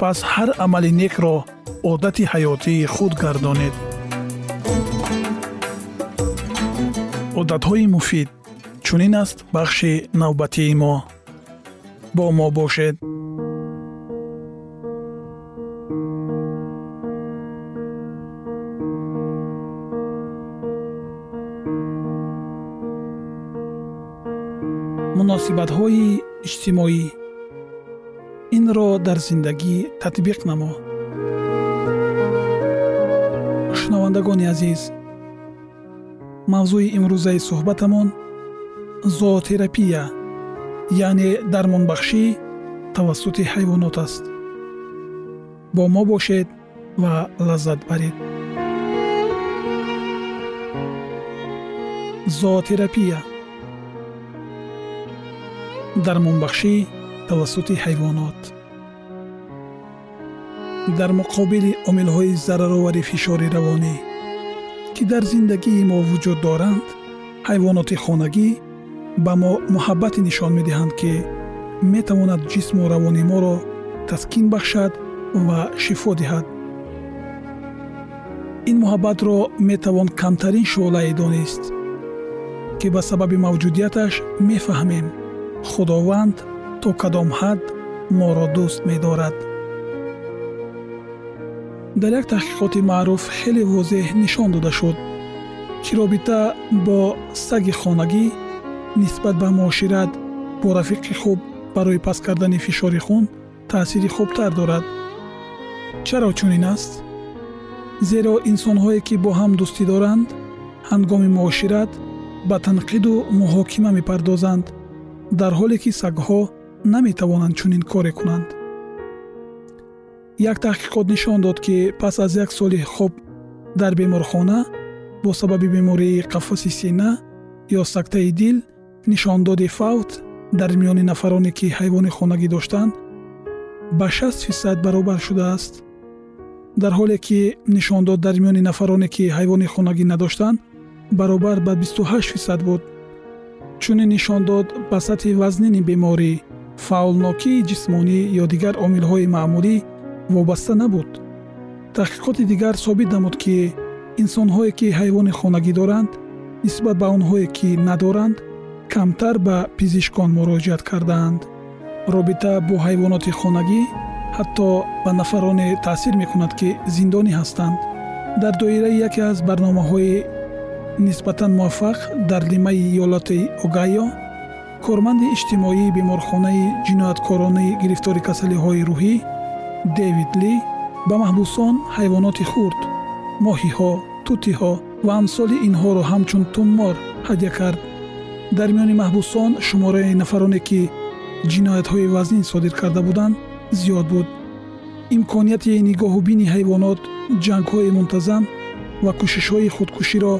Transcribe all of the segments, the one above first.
пас ҳар амали некро одати ҳаётии худ гардонед. Одатҳои муфид чунин аст бахши навбатии мо? Бо мо бошед. Муносибатҳои иҷтимоӣ инро дар зиндагӣ татбиқ намо. Шунавандагони азиз мавзӯи имрӯзаи суҳбатамон зоотерапия яъне дармонбахшӣ тавассути ҳайвонот аст. Бо мо бошед ва лаззат баред. Зоотерапия дармонбахшӣ тавассути ҳайвонот дар муқобили омилҳои зараровари фишори равонӣ ки дар зиндагии мо вуҷуд доранд ҳайвоноти хонагӣ ба мо муҳаббате нишон медиҳанд ки метавонад ҷисму равони моро таскин бахшад ва шифо диҳад. Ин муҳаббатро метавон камтарин шӯлае донист ки ба сабаби мавҷудияташ мефаҳмем. Худованд то кадом ҳад моро дӯст медорад дар як таҳқиқоти маъруф хеле возеҳ нишон дода шуд ки робита бо саги хонагӣ нисбат ба муошират бо рафиқи хуб барои паст кардани фишори хун таъсири хубтар дорад. Чаро чунин аст? Зеро инсонҳое ки бо ҳам дӯстӣ доранд ҳангоми муошират ба танқиду муҳокима мепардозанд дар ҳоле ки сагҳо наметавонанд чунин коре кунанд як таҳқиқот нишон дод ки пас аз як соли хоб дар беморхона бо сабаби бемории қаффаси сина ё сактаи дил нишондоди фавт дар миёни нафароне ки ҳайвони хонагӣ доштанд ба 6 фисад баробар шудааст. Дар ҳоле ки нишондод дар миёни нафароне ки ҳайвони хонагӣ надоштанд баробар ба 28 фисад буд. Чунин нишон дод ба сатҳи вазнини беморӣ фаъолнокии ҷисмонӣ ё дигар омилҳои маъмулӣ вобаста набуд. Таҳқиқоти дигар собит намуд ки инсонҳое ки ҳайвони хонагӣ доранд нисбат ба онҳое ки надоранд камтар ба пизишкон муроҷиат кардаанд робита бо ҳайвоноти хонагӣ ҳатто ба нафароне таъсир мекунад ки зиндонӣ ҳастанд. Дар доираи яке аз барномаҳои нисбатан муваффақ дар лимаи иёлоти огайо корманди иҷтимоии беморхонаи ҷинояткоронаи гирифтори касалиҳои рӯҳӣ дэвид ли ба маҳбусон ҳайвоноти хурд моҳиҳо тутиҳо ва амсоли инҳоро ҳамчун туммор ҳадя кард. Дар миёни маҳбусон шумораи нафароне ки ҷиноятҳои вазнин содир карда буданд зиёд буд. Имконияти нигоҳубини ҳайвонот ҷангҳои мунтазам ва кӯшишҳои худкуширо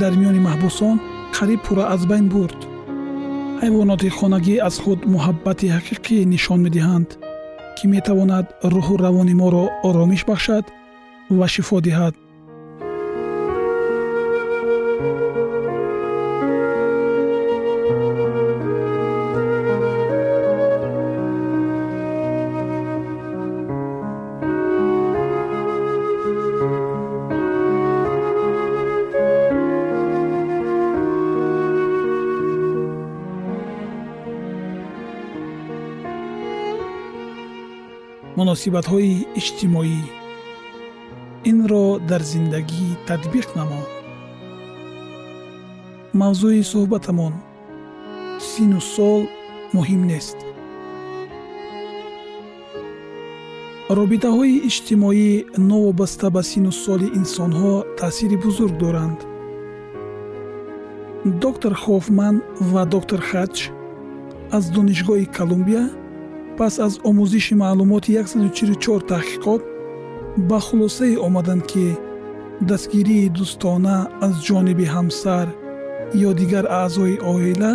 дар миёни маҳбусон қариб пурра аз байн бурд. Ҳайвоноти хонагӣ аз худ муҳаббати ҳақиқӣ нишон медиҳанд ки метавонад рӯҳу равони моро оромиш бахшад ва шифо диҳад муносибатҳои иҷтимоӣ. Инро дар зиндагӣ татбиқ намо мавзӯи суҳбатамон сину сол муҳим нест. Робитаҳои иҷтимоӣ новобаста ба сину соли инсонҳо таъсири бузург доранд. Доктор хофман ва доктор хадж аз донишгоҳи колумбия пас аз омӯзиши маълумоти 144 таҳқиқот ба хулосае омаданд ки дастгирии дӯстона аз ҷониби ҳамсар ё дигар аъзои оила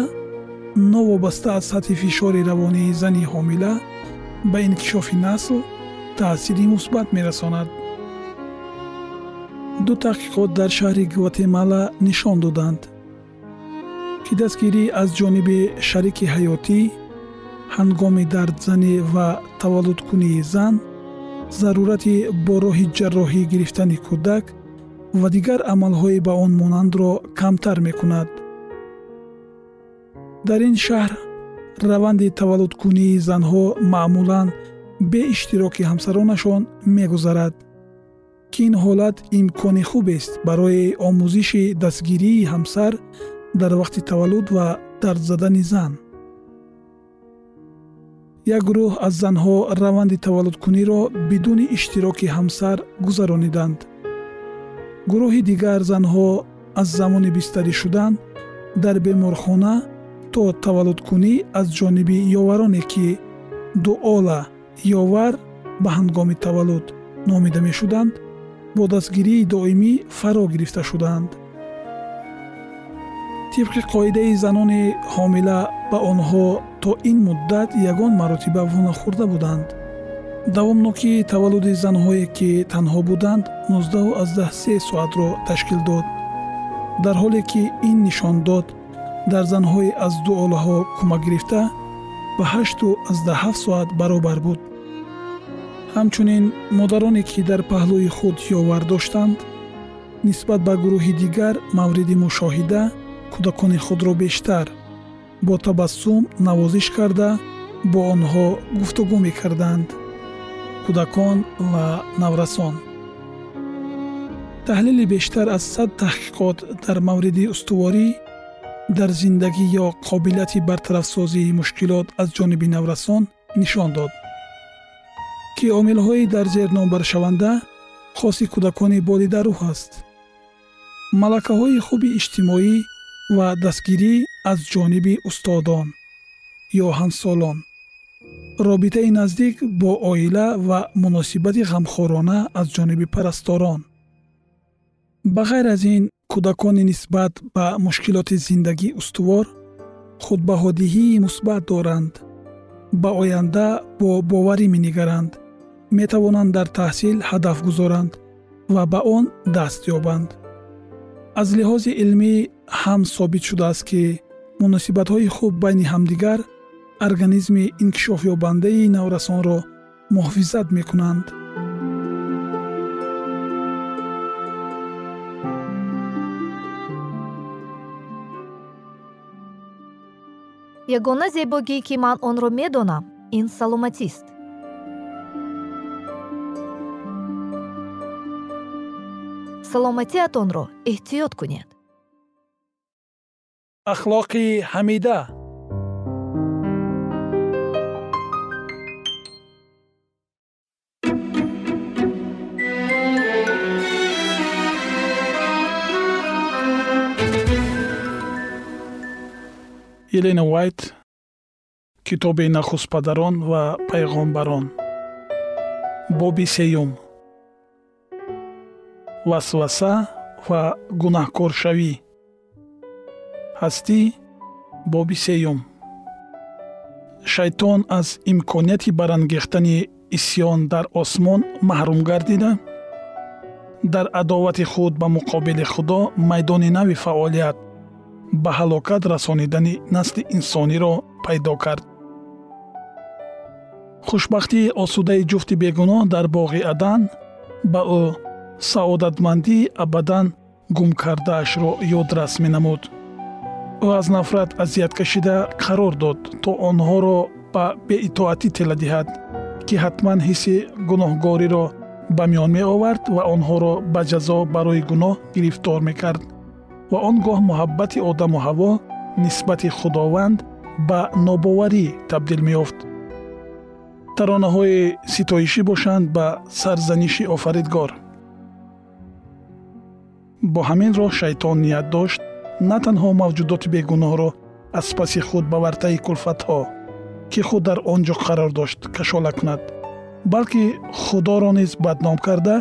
новобаста аз сатҳи фишори равонии зани ҳомила ба инкишофи насл таъсири мусбат мерасонад. Ду таҳқиқот дар шаҳри гватемала нишон доданд ки дастгирӣ аз ҷониби шарики ҳаётӣ ҳангоми дардзанӣ ва таваллудкунии зан зарурати бо роҳи ҷарроҳӣ гирифтани кӯдак ва дигар амалҳои ба он монандро камтар мекунад. Дар ин шаҳр раванди таваллудкунии занҳо маъмулан бе иштироки ҳамсаронашон мегузарад ки ин ҳолат имкони хубест барои омӯзиши дастгирии ҳамсар дар вақти таваллуд ва дардзадани зан як гурӯҳ аз занҳо раванди таваллудкуниро бидуни иштироки ҳамсар гузарониданд. Гурӯҳи дигар занҳо аз замони бистарӣ шудан дар беморхона то таваллудкунӣ аз ҷониби ёвароне ки дуола ёвар ба ҳангоми таваллуд номида мешуданд бо дастгирии доимӣ фаро гирифта шуданд. Тибқи қоидаи занони ҳомила ба онҳо то ин муддат ягон маротиба вонахӯрда буданд. Давомнокии таваллуди занҳое ки танҳо буданд 19 соатро ташкил дод. Дар ҳоле ки ин нишон дод дар занҳои аз ду олаҳо кӯмак гирифта ба 87 соат баробар буд. Ҳамчунин модароне ки дар паҳлӯи худ ёвар доштанд нисбат ба гурӯҳи дигар мавриди мушоҳида кӯдакони худро бештар бо табассум навозиш карда бо онҳо гуфтугӯ мекарданд. Кӯдакон ва наврасон. Таҳлили бештар аз сад таҳқиқот дар мавриди устуворӣ дар зиндагӣ ё қобилияти бартарафсозии мушкилот аз ҷониби наврасон нишон дод. Ки омилҳои дар зер номбаршаванда хоси кӯдакони болидарӯҳ аст. Малакаҳои хуби иҷтимоӣ ва дастгирӣ аз ҷониби устодон ё ҳамсолон робитаи наздик бо оила ва муносибати ғамхорона аз ҷониби парасторон. Ба ғайр аз ин кӯдакони нисбат ба мушкилоти зиндагӣ устувор худбаҳодиҳии мусбат доранд. Ба оянда бо боварӣ менигаранд метавонанд дар таҳсил ҳадаф гузоранд ва ба он даст ёбанд. Аз лиҳози илмӣ ҳам собит шудааст ки муносибатҳои хуб байни ҳамдигар организми инкишофёбандаи наврасонро муҳофизат мекунанд. Ягона зебогӣ ки ман онро медонам ин саломатист. Саломатиатонро эҳтиёт кунед ахлоқи ҳамида. Елена вайт китоби нахустпадарон ва пайғомбарон боби сеюм. Васваса ва гунаҳкоршавӣ ҳастӣ боби сеюм. Шайтон аз имконияти барангехтани исьён дар осмон маҳрум гардида. Дар адовати худ ба муқобили худо майдони нави фаъолият ба ҳалокат расонидани насли инсониро пайдо кард. Хушбахтии осудаи ҷуфти бегуноҳ дар боғи адан ба ӯ саодатмандии абадан гум кардаашро ёдрас менамуд ӯ аз нафрат азият кашида қарор дод то онҳоро ба беитоатӣ тела диҳад ки ҳатман ҳисси гуноҳгориро ба миён меовард ва онҳоро ба ҷазо барои гуноҳ гирифтор мекард. Ва он гоҳ муҳаббати одаму ҳаво нисбати худованд ба нобоварӣ табдил меёфт. Таронаҳои ситоишӣ бошанд ба сарзаниши офаридгор. Бо ҳамин роҳ шайтон ният дошт на танҳо мавҷудоти бегуноҳро аз паси худ ба вартаи кулфатҳо ки худ дар он ҷо қарор дошт кашола кунад балки худоро низ бадном карда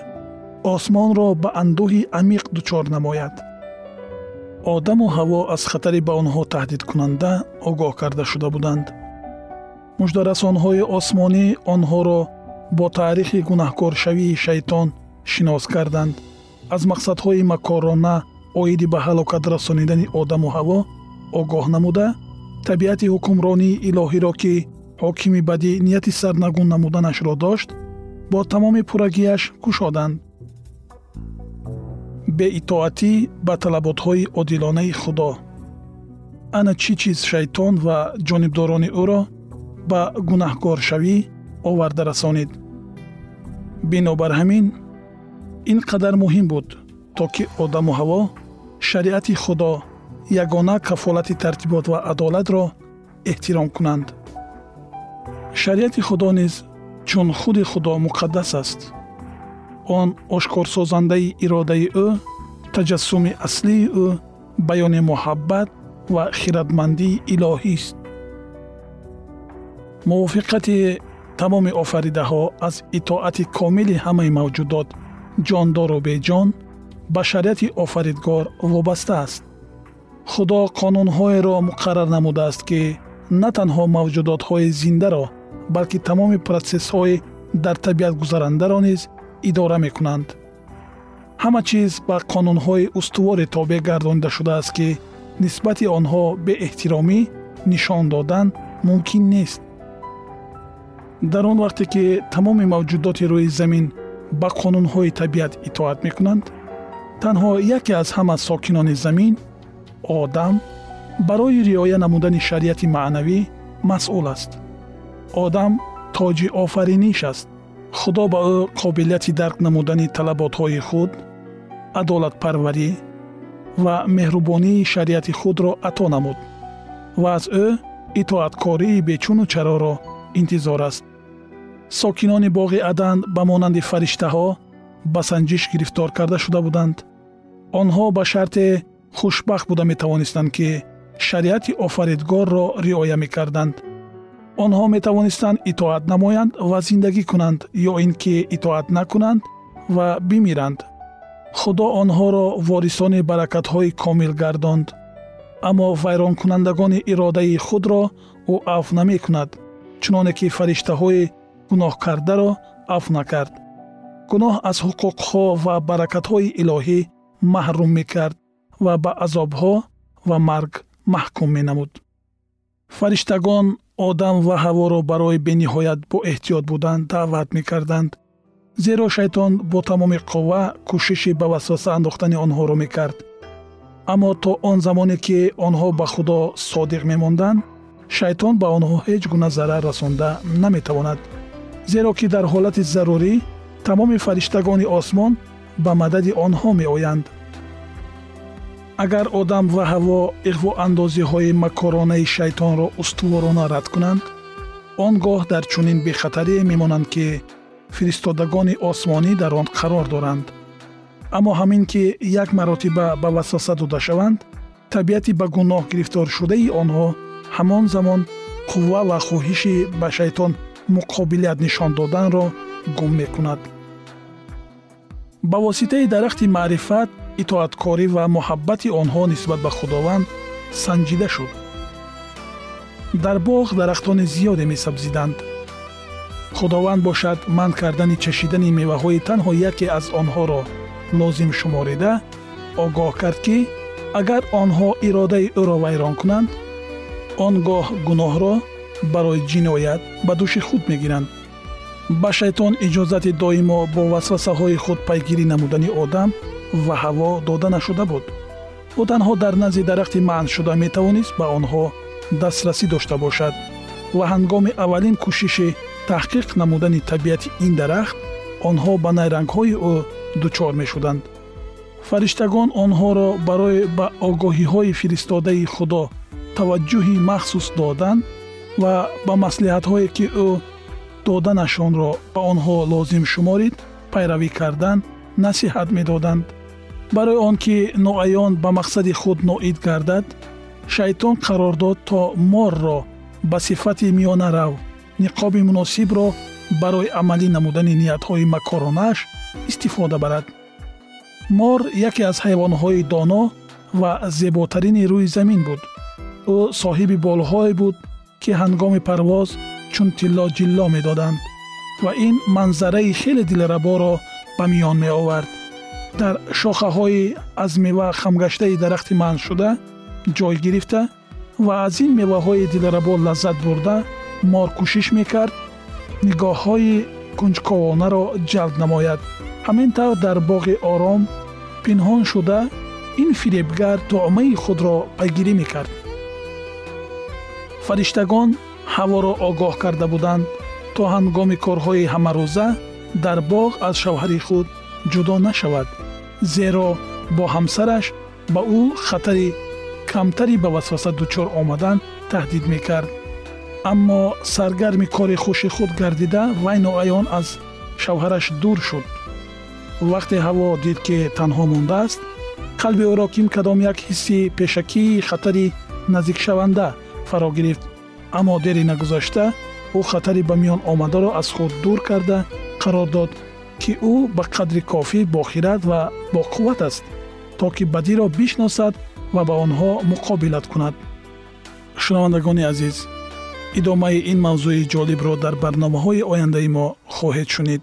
осмонро ба андӯҳи амиқ дучор намояд. Одаму ҳаво аз хатари ба онҳо таҳдидкунанда огоҳ карда шуда буданд. Муждарасонҳои осмонӣ онҳоро бо таърихи гунаҳкоршавии шайтон шинос карданд. Аз мақсадҳои макорона оиди ба ҳалокат расонидани одаму ҳаво огоҳ намуда табиати ҳукмронии илоҳиро ки ҳокими бадӣ нияти сарнагун намуданашро дошт бо тамоми пуррагияш кушоданд беитоатӣ ба талаботҳои одилонаи худо. Ана чӣ чиз шайтон ва ҷонибдорони ӯро ба гунаҳкоршавӣ оварда расонид? Бинобар ҳамин ин қадар муҳим буд то ки одаму ҳаво шариати худо ягона кафолати тартибот ва адолатро эҳтиром кунанд шариати худо низ чун худи худо муқаддас аст он ошкорсозандаи иродаи ӯ таҷассуми аслии ӯ баёни муҳаббат ва хиратмандии илоҳист мувофиқати тамоми офаридаҳо аз итоати комили ҳамаи мавҷудот ҷондору беҷон ба шариати офаридгор вобаста аст. Худо қонунҳоеро муқаррар намудааст ки на танҳо мавҷудотҳои зиндаро балки тамоми протсессҳои дар табиат гузарандаро низ идора мекунанд. Ҳама чиз ба қонунҳои устуворе тобеъ гардонида шудааст ки нисбати онҳо беэҳтиромӣ нишон додан мумкин нест. Дар он вақте ки тамоми мавҷудоти рӯи замин ба қонунҳои табиат итоат мекунанд танҳо яке аз ҳама сокинони замин одам барои риоя намудани шариати маънавӣ масъул аст. Одам тоҷи офариниш аст. Худо ба ӯ қобилияти дарк намудани талаботҳои худ адолатпарварӣ ва меҳрубонии шариати худро ато намуд ва аз ӯ итоаткории бечуну чароро интизор аст. Сокинони боғи адан ба монанди фариштаҳо ба санҷиш гирифтор карда шуда буданд онҳо ба шарте хушбахт буда метавонистанд ки шариати офаридгорро риоя мекарданд. Онҳо метавонистанд итоат намоянд ва зиндагӣ кунанд ё ин ки итоат накунанд ва бимиранд. Худо онҳоро ворисони баракатҳои комил гардонд. Аммо вайронкунандагони иродаи худро ӯ афв намекунад чуноне ки фариштаҳои гуноҳкардаро афв накард. Гуноҳ аз ҳуқуқҳо ва баракатҳои илоҳӣ маҳрум мекард ва ба азобҳо ва марг маҳкум менамуд. Фариштагон одам ва ҳаворо барои бениҳоят боэҳтиёт будан даъват мекарданд зеро шайтон бо тамоми қувва кӯшиши ба васваса андохтани онҳоро мекард. Аммо то он замоне ки онҳо ба худо содиқ мемонданд шайтон ба онҳо ҳеҷ гуна зарар расонда наметавонад. Зеро ки дар ҳолати зарурӣ тамоми фариштагони осмон ба мадади онҳо меоянд. Агар одам ва ҳаво иғвоандозиҳои макоронаи шайтонро устуворона рад кунанд он гоҳ дар чунин бехатарие мемонанд ки фиристодагони осмонӣ дар он қарор доранд. Аммо ҳамин ки як маротиба ба васваса дода шаванд табиати ба гуноҳ гирифторшудаи онҳо ҳамон замон қувва ва хоҳиши ба шайтон муқобилият нишон доданро гум мекунад ба воситаи дарахти маърифат итоаткорӣ ва муҳаббати онҳо нисбат ба худованд санҷида шуд. Дар боғ дарахтони зиёде месабзиданд. Худованд бошад манъ кардани чашидани меваҳои танҳо яке аз онҳоро лозим шуморида огоҳ кард ки агар онҳо иродаи ӯро вайрон кунанд он гоҳ гуноҳро барои ҷиноят ба дӯши худ мегиранд ба шайтон иҷозати доимо бо васвасаҳои худ пайгирӣ намудани одам ва ҳаво дода нашуда буд. Ӯ танҳо дар назди дарахти маъншуда метавонист ба онҳо дастрасӣ дошта бошад ва ҳангоми аввалин кӯшиши таҳқиқ намудани табиати ин дарахт онҳо ба найрангҳои ӯ дучор мешуданд. Фариштагон онҳоро барои ба огоҳиҳои фиристодаи худо таваҷҷӯҳи махсус додан ва ба маслиҳатҳое ки ӯ доданашонро ба онҳо лозим шуморид пайравӣ кардан насиҳат медоданд. Барои он ки ноаён ба мақсади худ ноид гардад шайтон қарор дод то морро ба сифати миёнарав ниқоби муносибро барои амалӣ намудани ниятҳои макоронааш истифода барад. Мор яке аз ҳайвонҳои доно ва зеботарини рӯи замин буд. Ӯ соҳиби болҳое буд ки ҳангоми парвоз чун тилло ҷилло медоданд ва ин манзараи хеле дилраборо ба миён меовард дар шохаҳои аз мева хамгаштаи дарахти манъшуда ҷой гирифта ва аз ин меваҳои дилрабо лаззат бурда мор кӯшиш мекард нигоҳҳои кунҷковонаро ҷалб намояд ҳамин тавр дар боғи ором пинҳон шуда ин фиребгар туъмаи худро пайгирӣ мекард фариштагон ҳаворо огоҳ карда буданд то ҳангоми корҳои ҳамарӯза дар боғ аз шавҳари худ ҷудо нашавад зеро бо ҳамсараш ба ӯ хатари камтари ба васваса дучор омадан таҳдид мекард. Аммо саргарми кори хуши худ гардида вай ноаён аз шавҳараш дур шуд. Вақте ҳаво дид ки танҳо мондааст қалби ӯро ким кадом як ҳисси пешакии хатари наздикшаванда фаро гирифт аммо дери нагузашта ӯ хатари ба миён омадаро аз худ дур карда қарор дод ки ӯ ба қадри кофӣ бохират ва боқувват аст то ки бадиро бишносад ва ба онҳо муқобилат кунад. Шунавандагони азиз идомаи ин мавзӯи ҷолибро дар барномаҳои ояндаи мо хоҳед шунид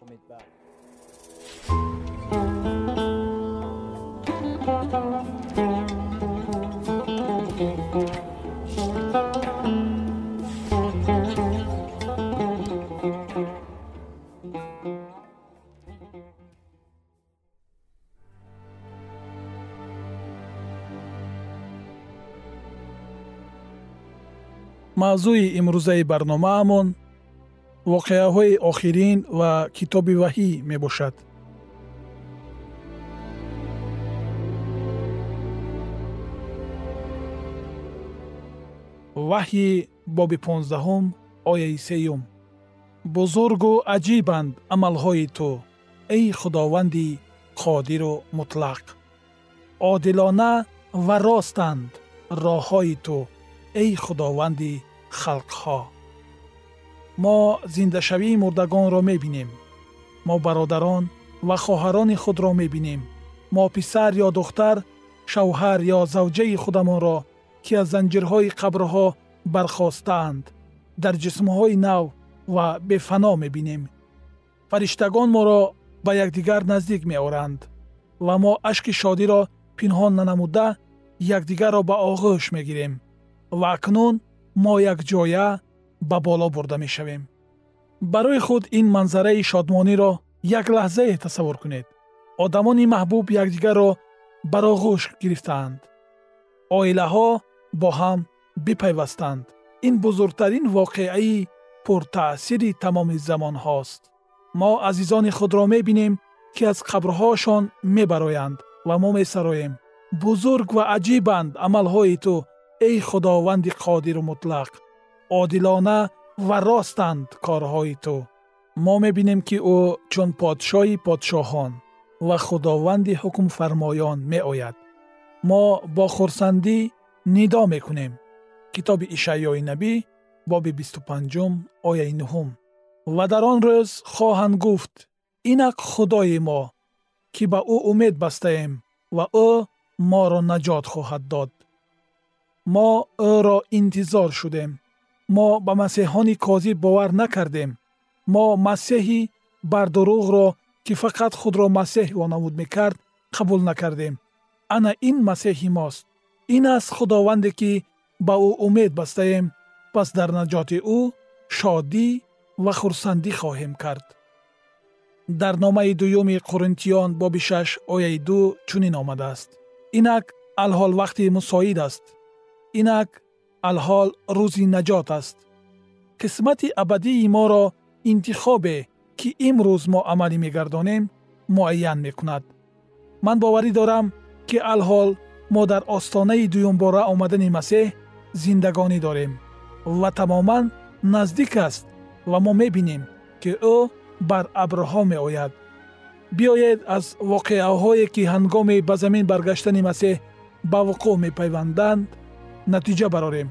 мавзӯи имрӯзаи барномаамон воқеаҳои охирин ва китоби ваҳӣ мебошад. Ваҳйи боби понздаҳум ояи сеюм. Бузургу аҷибанд амалҳои ту эй худованди қодиру мутлақ. Одилона ва ростанд роҳҳои ту эй худованди халқҳо мо зиндашавии мурдагонро мебинем. Мо бародарон ва хоҳарони худро мебинем. Мо писар ё духтар шавҳар ё завҷаи худамонро ки аз занҷирҳои қабрҳо бархостаанд дар ҷисмҳои нав ва бефано мебинем. Фариштагон моро ба якдигар наздик меоранд ва мо ашки шодиро пинҳон нанамуда якдигарро ба оғӯш мегирем ва акнун мо якҷоя ба боло бурда мешавем. Барои худ ин манзараи шодмониро як лаҳзае тасаввур кунед. Одамони маҳбуб якдигарро бар оғӯш гирифтаанд. Оилаҳо бо ҳам бипайвастанд. Ин бузургтарин воқеаи пуртаъсири тамоми замонҳост. Мо азизони худро мебинем ки аз қабрҳоашон мебароянд ва мо месароем бузург ва аҷибанд амалҳои ту эй худованди қодиру мутлақ одилона ва ростанд корҳои ту. Мо мебинем ки ӯ чун подшоҳи подшоҳон ва худованди ҳукмфармоён меояд. Мо бо хурсандӣ нидо мекунем. Китоби ишаъёи набӣ боби 25 ояи 9 ва дар он рӯз хоҳанд гуфт инак худои мо ки ба ӯ умед бастаем ва ӯ моро наҷот хоҳад дод мо ӯро интизор шудем. мо ба масеҳони козиб бовар накардем. мо масеҳи бардуруғро ки фақат худро масеҳ вонамуд мекард қабул накардем. ана ин масеҳи мост. ин аст худованде ки ба ӯ умед бастаем пас дар наҷоти ӯ шодӣ ва хурсандӣ хоҳем кард. дар номаи дуюми қуринтиён боби шаш ояи ду чунин омадааст. инак алҳол вақти мусоид аст инак алҳол рӯзи наҷот аст. Қисмати абадии моро интихобе ки имрӯз мо амалӣ мегардонем муайян мекунад. Ман боварӣ дорам ки алҳол мо дар остонаи дуюмбора омадани масеҳ зиндагонӣ дорем ва тамоман наздик аст ва мо мебинем ки ӯ бар абрҳо меояд. Биёед аз воқеаҳое ки ҳангоми ба замин баргаштани масеҳ ба вуқӯъ мепайванданд натиҷа барорем.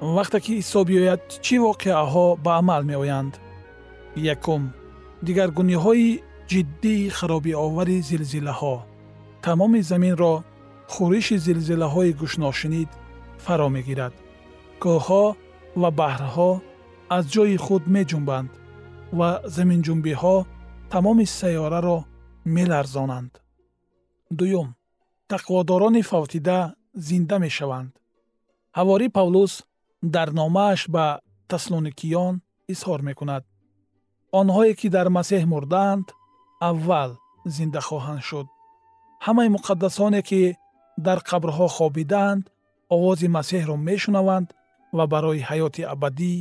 Вақте ки исо биёяд чӣ воқеаҳо ба амал меоянд? Якум. Дигаргуниҳои ҷиддии харобиовари зилзилаҳо. Тамоми заминро хӯриши зилзилаҳои гӯшношинид фаро мегирад. Кӯҳҳо ва баҳрҳо аз ҷои худ меҷунбанд ва заминҷунбиҳо тамоми сайёраро меларзонанд. Дуюм. Тақводорони фавтида зинда мешаванд ҳавори павлус дар номааш ба таслоникиён изҳор мекунад. Онҳое ки дар масеҳ мурдаанд аввал зинда хоҳанд шуд. Ҳамаи муқаддасоне ки дар қабрҳо хобидаанд овози масеҳро мешунаванд ва барои ҳаёти абадӣ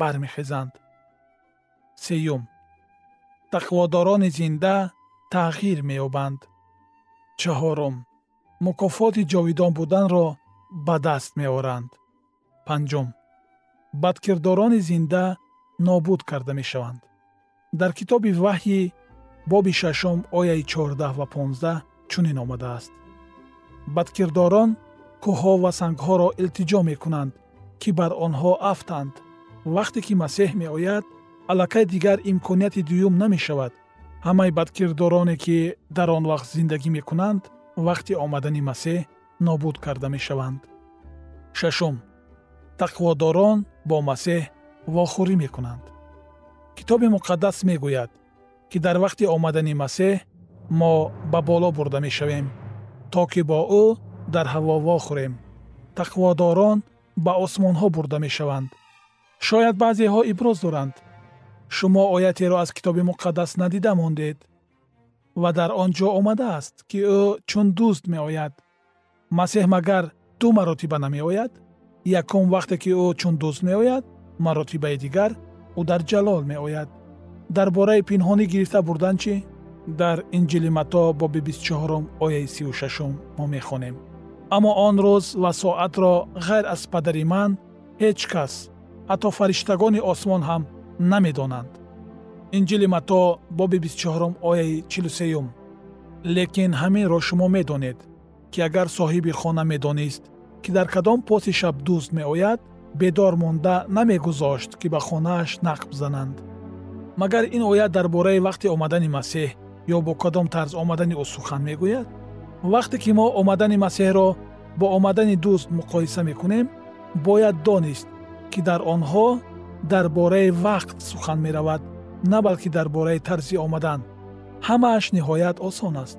бармехезанд. Сеюм. Тақводорони зинда тағйир меёбанд. Чаҳорум. Мукофоти ҷовидон буданро ба даст меоранд. Панҷум бадкирдорони зинда нобуд карда мешаванд. Дар китоби ваҳйи боби шашум ояи чордаҳ ва понздаҳ чунин омадааст. Бадкирдорон кӯҳҳо ва сангҳоро илтиҷо мекунанд ки бар онҳо афтанд. Вақте ки масеҳ меояд аллакай дигар имконияти дуюм намешавад. Ҳамаи бадкирдороне ки дар он вақт зиндагӣ мекунанд вақти омадани масеҳ нобуд карда мешаванд. Шашум. Тақводорон бо масеҳ вохӯрӣ мекунанд. Китоби муқаддас мегӯяд ки дар вақти омадани масеҳ мо ба боло бурда мешавем то ки бо ӯ дар ҳаво вохӯрем. Тақводорон ба осмонҳо бурда мешаванд. Шояд баъзеҳо иброз доранд. Шумо оятеро аз китоби муқаддас надида мондед ва дар он ҷо омадааст ки ӯ чун дӯст меояд масеҳ магар ду маротиба намеояд? Якум вақте ки ӯ чун дӯст меояд маротибаи дигар ӯ дар ҷалол меояд. Дар бораи пинҳонӣ гирифта бурдан чӣ? Дар инҷили матто боби 24 ояи 36 мо мехонем. Аммо он рӯз ва соатро ғайр аз падари ман ҳеҷ кас ҳатто фариштагони осмон ҳам намедонанд. Инҷили матто боби 24 ояи 43 лекин ҳаминро шумо медонед ки агар соҳиби хона медонист ки дар кадом поси шаб дӯст меояд бедор монда намегузошт ки ба хонааш нақб зананд. Магар ин оят дар бораи вақти омадани масеҳ ё бо кадом тарз омадани ӯ сухан мегӯяд? Вақте ки мо омадани масеҳро бо омадани дӯст муқоиса мекунем бояд донист ки дар онҳо дар бораи вақт сухан меравад на балки дар бораи тарзи омадан. Ҳамааш ниҳоят осон аст